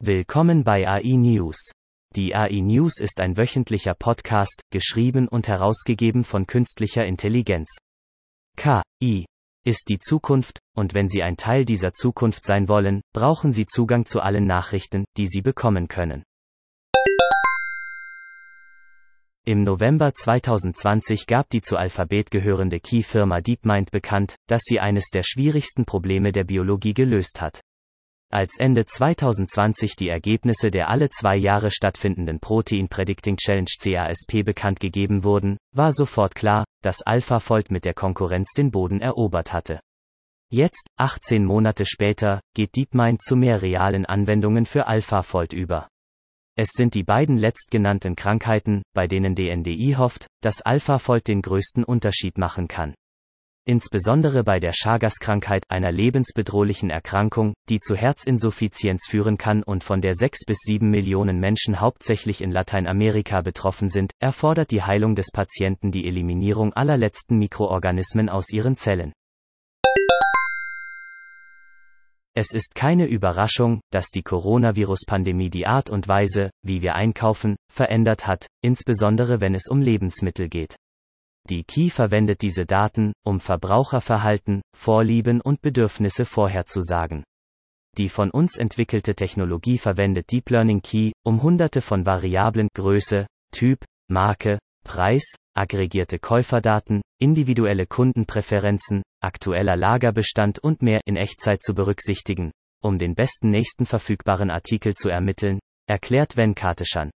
Willkommen bei AI News. Die AI News ist ein wöchentlicher Podcast, geschrieben und herausgegeben von künstlicher Intelligenz. KI ist die Zukunft, und wenn Sie ein Teil dieser Zukunft sein wollen, brauchen Sie Zugang zu allen Nachrichten, die Sie bekommen können. Im November 2020 gab die zu Alphabet gehörende Key-Firma DeepMind bekannt, dass sie eines der schwierigsten Probleme der Biologie gelöst hat. Als Ende 2020 die Ergebnisse der alle zwei Jahre stattfindenden Protein Predicting Challenge CASP bekannt gegeben wurden, war sofort klar, dass AlphaFold mit der Konkurrenz den Boden erobert hatte. Jetzt, 18 Monate später, geht DeepMind zu mehr realen Anwendungen für AlphaFold über. Es sind die beiden letztgenannten Krankheiten, bei denen DNDi hofft, dass AlphaFold den größten Unterschied machen kann. Insbesondere bei der Chagas-Krankheit, einer lebensbedrohlichen Erkrankung, die zu Herzinsuffizienz führen kann und von der sechs bis sieben Millionen Menschen hauptsächlich in Lateinamerika betroffen sind, erfordert die Heilung des Patienten die Eliminierung aller letzten Mikroorganismen aus ihren Zellen. Es ist keine Überraschung, dass die Coronavirus-Pandemie die Art und Weise, wie wir einkaufen, verändert hat, insbesondere wenn es um Lebensmittel geht. Die Key verwendet diese Daten, um Verbraucherverhalten, Vorlieben und Bedürfnisse vorherzusagen. Die von uns entwickelte Technologie verwendet Deep Learning Key, um hunderte von Variablen Größe, Typ, Marke, Preis, aggregierte Käuferdaten, individuelle Kundenpräferenzen, aktueller Lagerbestand und mehr in Echtzeit zu berücksichtigen, um den besten nächsten verfügbaren Artikel zu ermitteln, erklärt Venkateshan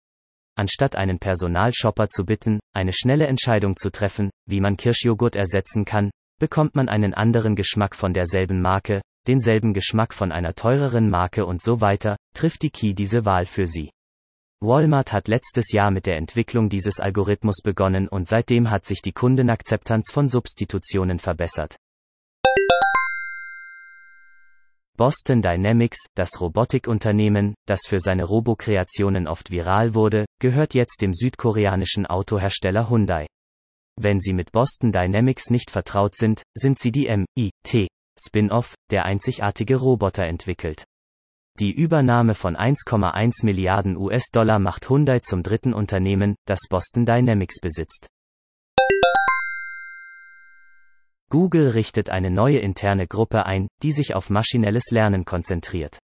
anstatt einen Personalshopper zu bitten, eine schnelle Entscheidung zu treffen, wie man Kirschjoghurt ersetzen kann, bekommt man einen anderen Geschmack von derselben Marke, denselben Geschmack von einer teureren Marke und so weiter, trifft die Key diese Wahl für Sie. Walmart hat letztes Jahr mit der Entwicklung dieses Algorithmus begonnen und seitdem hat sich die Kundenakzeptanz von Substitutionen verbessert. Boston Dynamics, das Robotikunternehmen, das für seine Robokreationen oft viral wurde, gehört jetzt dem südkoreanischen Autohersteller Hyundai. Wenn Sie mit Boston Dynamics nicht vertraut sind, sind Sie die MIT Spin-off, der einzigartige Roboter entwickelt. Die Übernahme von 1,1 Milliarden US-Dollar macht Hyundai zum dritten Unternehmen, das Boston Dynamics besitzt. Google richtet eine neue interne Gruppe ein, die sich auf maschinelles Lernen konzentriert.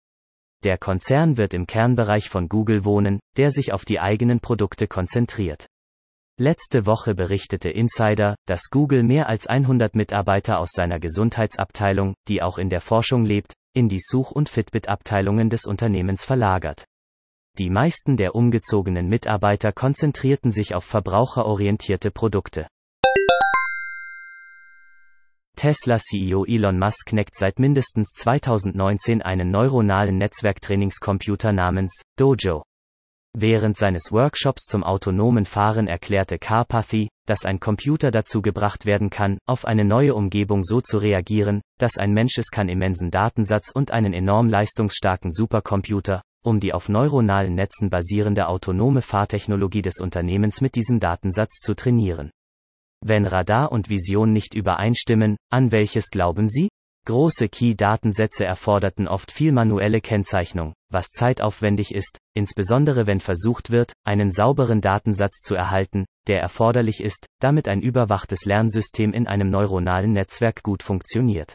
Der Konzern wird im Kernbereich von Google wohnen, der sich auf die eigenen Produkte konzentriert. Letzte Woche berichtete Insider, dass Google mehr als 100 Mitarbeiter aus seiner Gesundheitsabteilung, die auch in der Forschung lebt, in die Such- und Fitbit-Abteilungen des Unternehmens verlagert. Die meisten der umgezogenen Mitarbeiter konzentrierten sich auf verbraucherorientierte Produkte. Tesla-CEO Elon Musk neckt seit mindestens 2019 einen neuronalen Netzwerktrainingscomputer namens Dojo. Während seines Workshops zum autonomen Fahren erklärte Carpathy, dass ein Computer dazu gebracht werden kann, auf eine neue Umgebung so zu reagieren, dass ein Mensch es kann immensen Datensatz und einen enorm leistungsstarken Supercomputer, um die auf neuronalen Netzen basierende autonome Fahrtechnologie des Unternehmens mit diesem Datensatz zu trainieren. Wenn Radar und Vision nicht übereinstimmen, an welches glauben Sie? Große Key-Datensätze erforderten oft viel manuelle Kennzeichnung, was zeitaufwendig ist, insbesondere wenn versucht wird, einen sauberen Datensatz zu erhalten, der erforderlich ist, damit ein überwachtes Lernsystem in einem neuronalen Netzwerk gut funktioniert.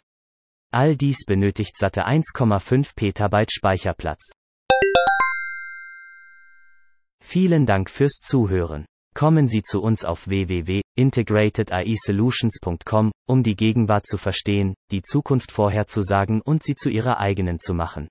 All dies benötigt satte 1,5 Petabyte Speicherplatz. Vielen Dank fürs Zuhören. Kommen Sie zu uns auf www.integratediSolutions.com, um die Gegenwart zu verstehen, die Zukunft vorherzusagen und sie zu Ihrer eigenen zu machen.